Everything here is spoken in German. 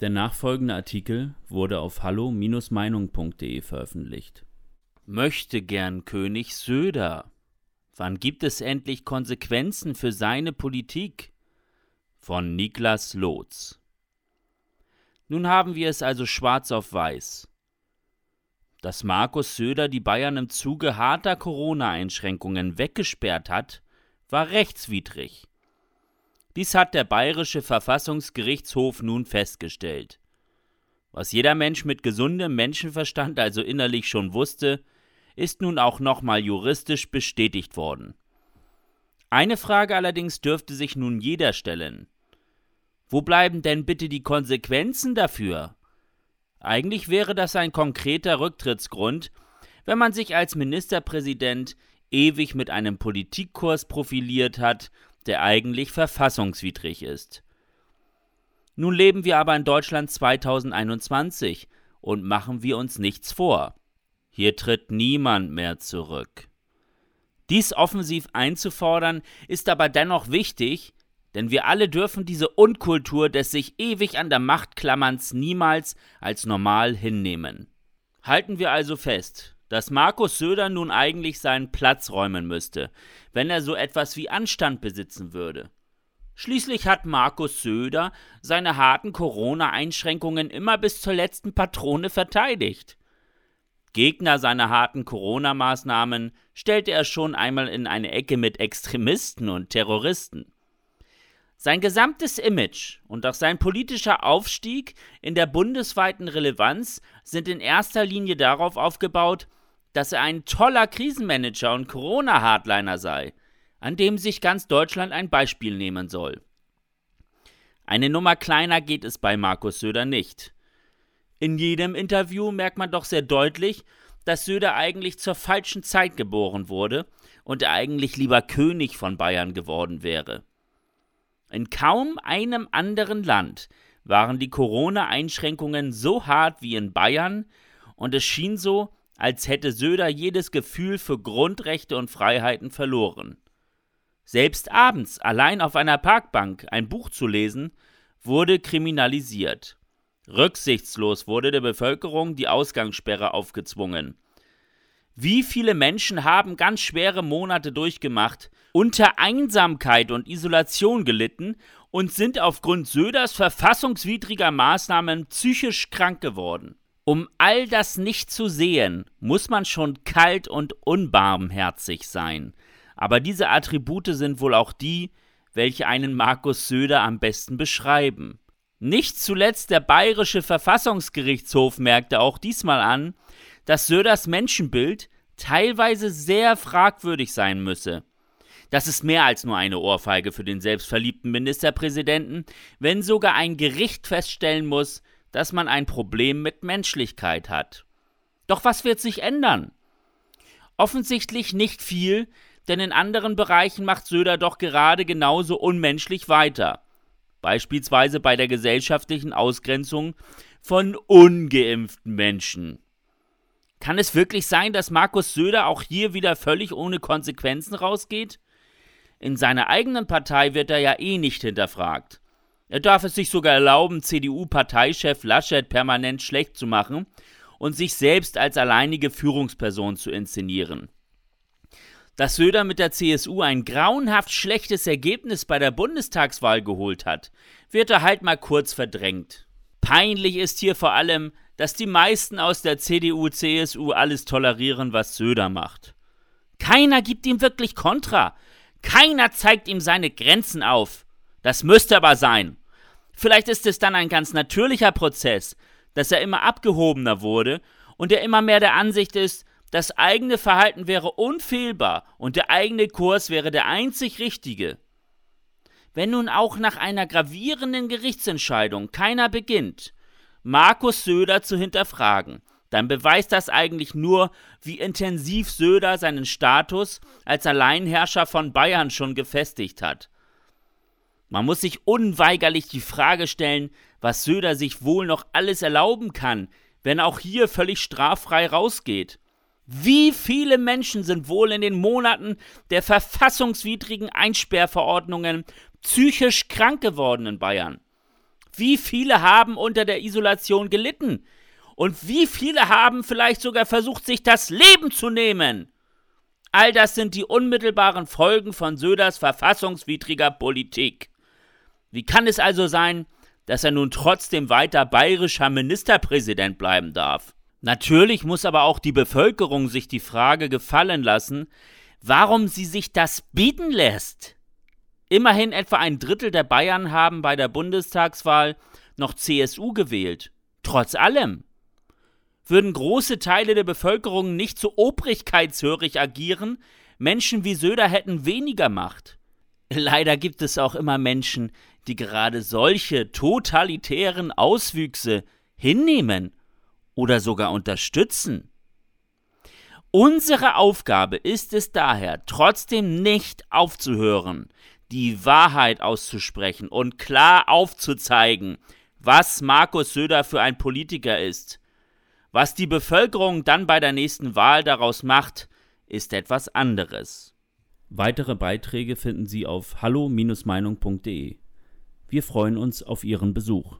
Der nachfolgende Artikel wurde auf hallo-meinung.de veröffentlicht. Möchte gern König Söder. Wann gibt es endlich Konsequenzen für seine Politik? Von Niklas Lotz. Nun haben wir es also schwarz auf weiß. Dass Markus Söder die Bayern im Zuge harter Corona-Einschränkungen weggesperrt hat, war rechtswidrig. Dies hat der bayerische Verfassungsgerichtshof nun festgestellt. Was jeder Mensch mit gesundem Menschenverstand also innerlich schon wusste, ist nun auch nochmal juristisch bestätigt worden. Eine Frage allerdings dürfte sich nun jeder stellen. Wo bleiben denn bitte die Konsequenzen dafür? Eigentlich wäre das ein konkreter Rücktrittsgrund, wenn man sich als Ministerpräsident ewig mit einem Politikkurs profiliert hat, der eigentlich verfassungswidrig ist. Nun leben wir aber in Deutschland 2021 und machen wir uns nichts vor. Hier tritt niemand mehr zurück. Dies offensiv einzufordern, ist aber dennoch wichtig, denn wir alle dürfen diese Unkultur des sich ewig an der Macht klammerns niemals als normal hinnehmen. Halten wir also fest, dass Markus Söder nun eigentlich seinen Platz räumen müsste, wenn er so etwas wie Anstand besitzen würde. Schließlich hat Markus Söder seine harten Corona-Einschränkungen immer bis zur letzten Patrone verteidigt. Gegner seiner harten Corona-Maßnahmen stellte er schon einmal in eine Ecke mit Extremisten und Terroristen. Sein gesamtes Image und auch sein politischer Aufstieg in der bundesweiten Relevanz sind in erster Linie darauf aufgebaut, dass er ein toller Krisenmanager und Corona-Hardliner sei, an dem sich ganz Deutschland ein Beispiel nehmen soll. Eine Nummer kleiner geht es bei Markus Söder nicht. In jedem Interview merkt man doch sehr deutlich, dass Söder eigentlich zur falschen Zeit geboren wurde und er eigentlich lieber König von Bayern geworden wäre. In kaum einem anderen Land waren die Corona-Einschränkungen so hart wie in Bayern und es schien so, als hätte Söder jedes Gefühl für Grundrechte und Freiheiten verloren. Selbst abends allein auf einer Parkbank ein Buch zu lesen, wurde kriminalisiert. Rücksichtslos wurde der Bevölkerung die Ausgangssperre aufgezwungen. Wie viele Menschen haben ganz schwere Monate durchgemacht, unter Einsamkeit und Isolation gelitten und sind aufgrund Söders verfassungswidriger Maßnahmen psychisch krank geworden. Um all das nicht zu sehen, muss man schon kalt und unbarmherzig sein. Aber diese Attribute sind wohl auch die, welche einen Markus Söder am besten beschreiben. Nicht zuletzt der bayerische Verfassungsgerichtshof merkte auch diesmal an, dass Söders Menschenbild teilweise sehr fragwürdig sein müsse. Das ist mehr als nur eine Ohrfeige für den selbstverliebten Ministerpräsidenten, wenn sogar ein Gericht feststellen muss, dass man ein Problem mit Menschlichkeit hat. Doch was wird sich ändern? Offensichtlich nicht viel, denn in anderen Bereichen macht Söder doch gerade genauso unmenschlich weiter beispielsweise bei der gesellschaftlichen Ausgrenzung von ungeimpften Menschen. Kann es wirklich sein, dass Markus Söder auch hier wieder völlig ohne Konsequenzen rausgeht? In seiner eigenen Partei wird er ja eh nicht hinterfragt. Er darf es sich sogar erlauben, CDU-Parteichef Laschet permanent schlecht zu machen und sich selbst als alleinige Führungsperson zu inszenieren. Dass Söder mit der CSU ein grauenhaft schlechtes Ergebnis bei der Bundestagswahl geholt hat, wird er halt mal kurz verdrängt. Peinlich ist hier vor allem, dass die meisten aus der CDU, CSU alles tolerieren, was Söder macht. Keiner gibt ihm wirklich Kontra. Keiner zeigt ihm seine Grenzen auf. Das müsste aber sein. Vielleicht ist es dann ein ganz natürlicher Prozess, dass er immer abgehobener wurde und er immer mehr der Ansicht ist, das eigene Verhalten wäre unfehlbar und der eigene Kurs wäre der einzig richtige. Wenn nun auch nach einer gravierenden Gerichtsentscheidung keiner beginnt, Markus Söder zu hinterfragen, dann beweist das eigentlich nur, wie intensiv Söder seinen Status als Alleinherrscher von Bayern schon gefestigt hat. Man muss sich unweigerlich die Frage stellen, was Söder sich wohl noch alles erlauben kann, wenn auch hier völlig straffrei rausgeht. Wie viele Menschen sind wohl in den Monaten der verfassungswidrigen Einsperrverordnungen psychisch krank geworden in Bayern? Wie viele haben unter der Isolation gelitten? Und wie viele haben vielleicht sogar versucht, sich das Leben zu nehmen? All das sind die unmittelbaren Folgen von Söders verfassungswidriger Politik. Wie kann es also sein, dass er nun trotzdem weiter bayerischer Ministerpräsident bleiben darf? Natürlich muss aber auch die Bevölkerung sich die Frage gefallen lassen, warum sie sich das bieten lässt. Immerhin etwa ein Drittel der Bayern haben bei der Bundestagswahl noch CSU gewählt. Trotz allem würden große Teile der Bevölkerung nicht so obrigkeitshörig agieren, Menschen wie Söder hätten weniger Macht. Leider gibt es auch immer Menschen, die gerade solche totalitären Auswüchse hinnehmen oder sogar unterstützen. Unsere Aufgabe ist es daher, trotzdem nicht aufzuhören, die Wahrheit auszusprechen und klar aufzuzeigen, was Markus Söder für ein Politiker ist. Was die Bevölkerung dann bei der nächsten Wahl daraus macht, ist etwas anderes. Weitere Beiträge finden Sie auf hallo-meinung.de. Wir freuen uns auf Ihren Besuch.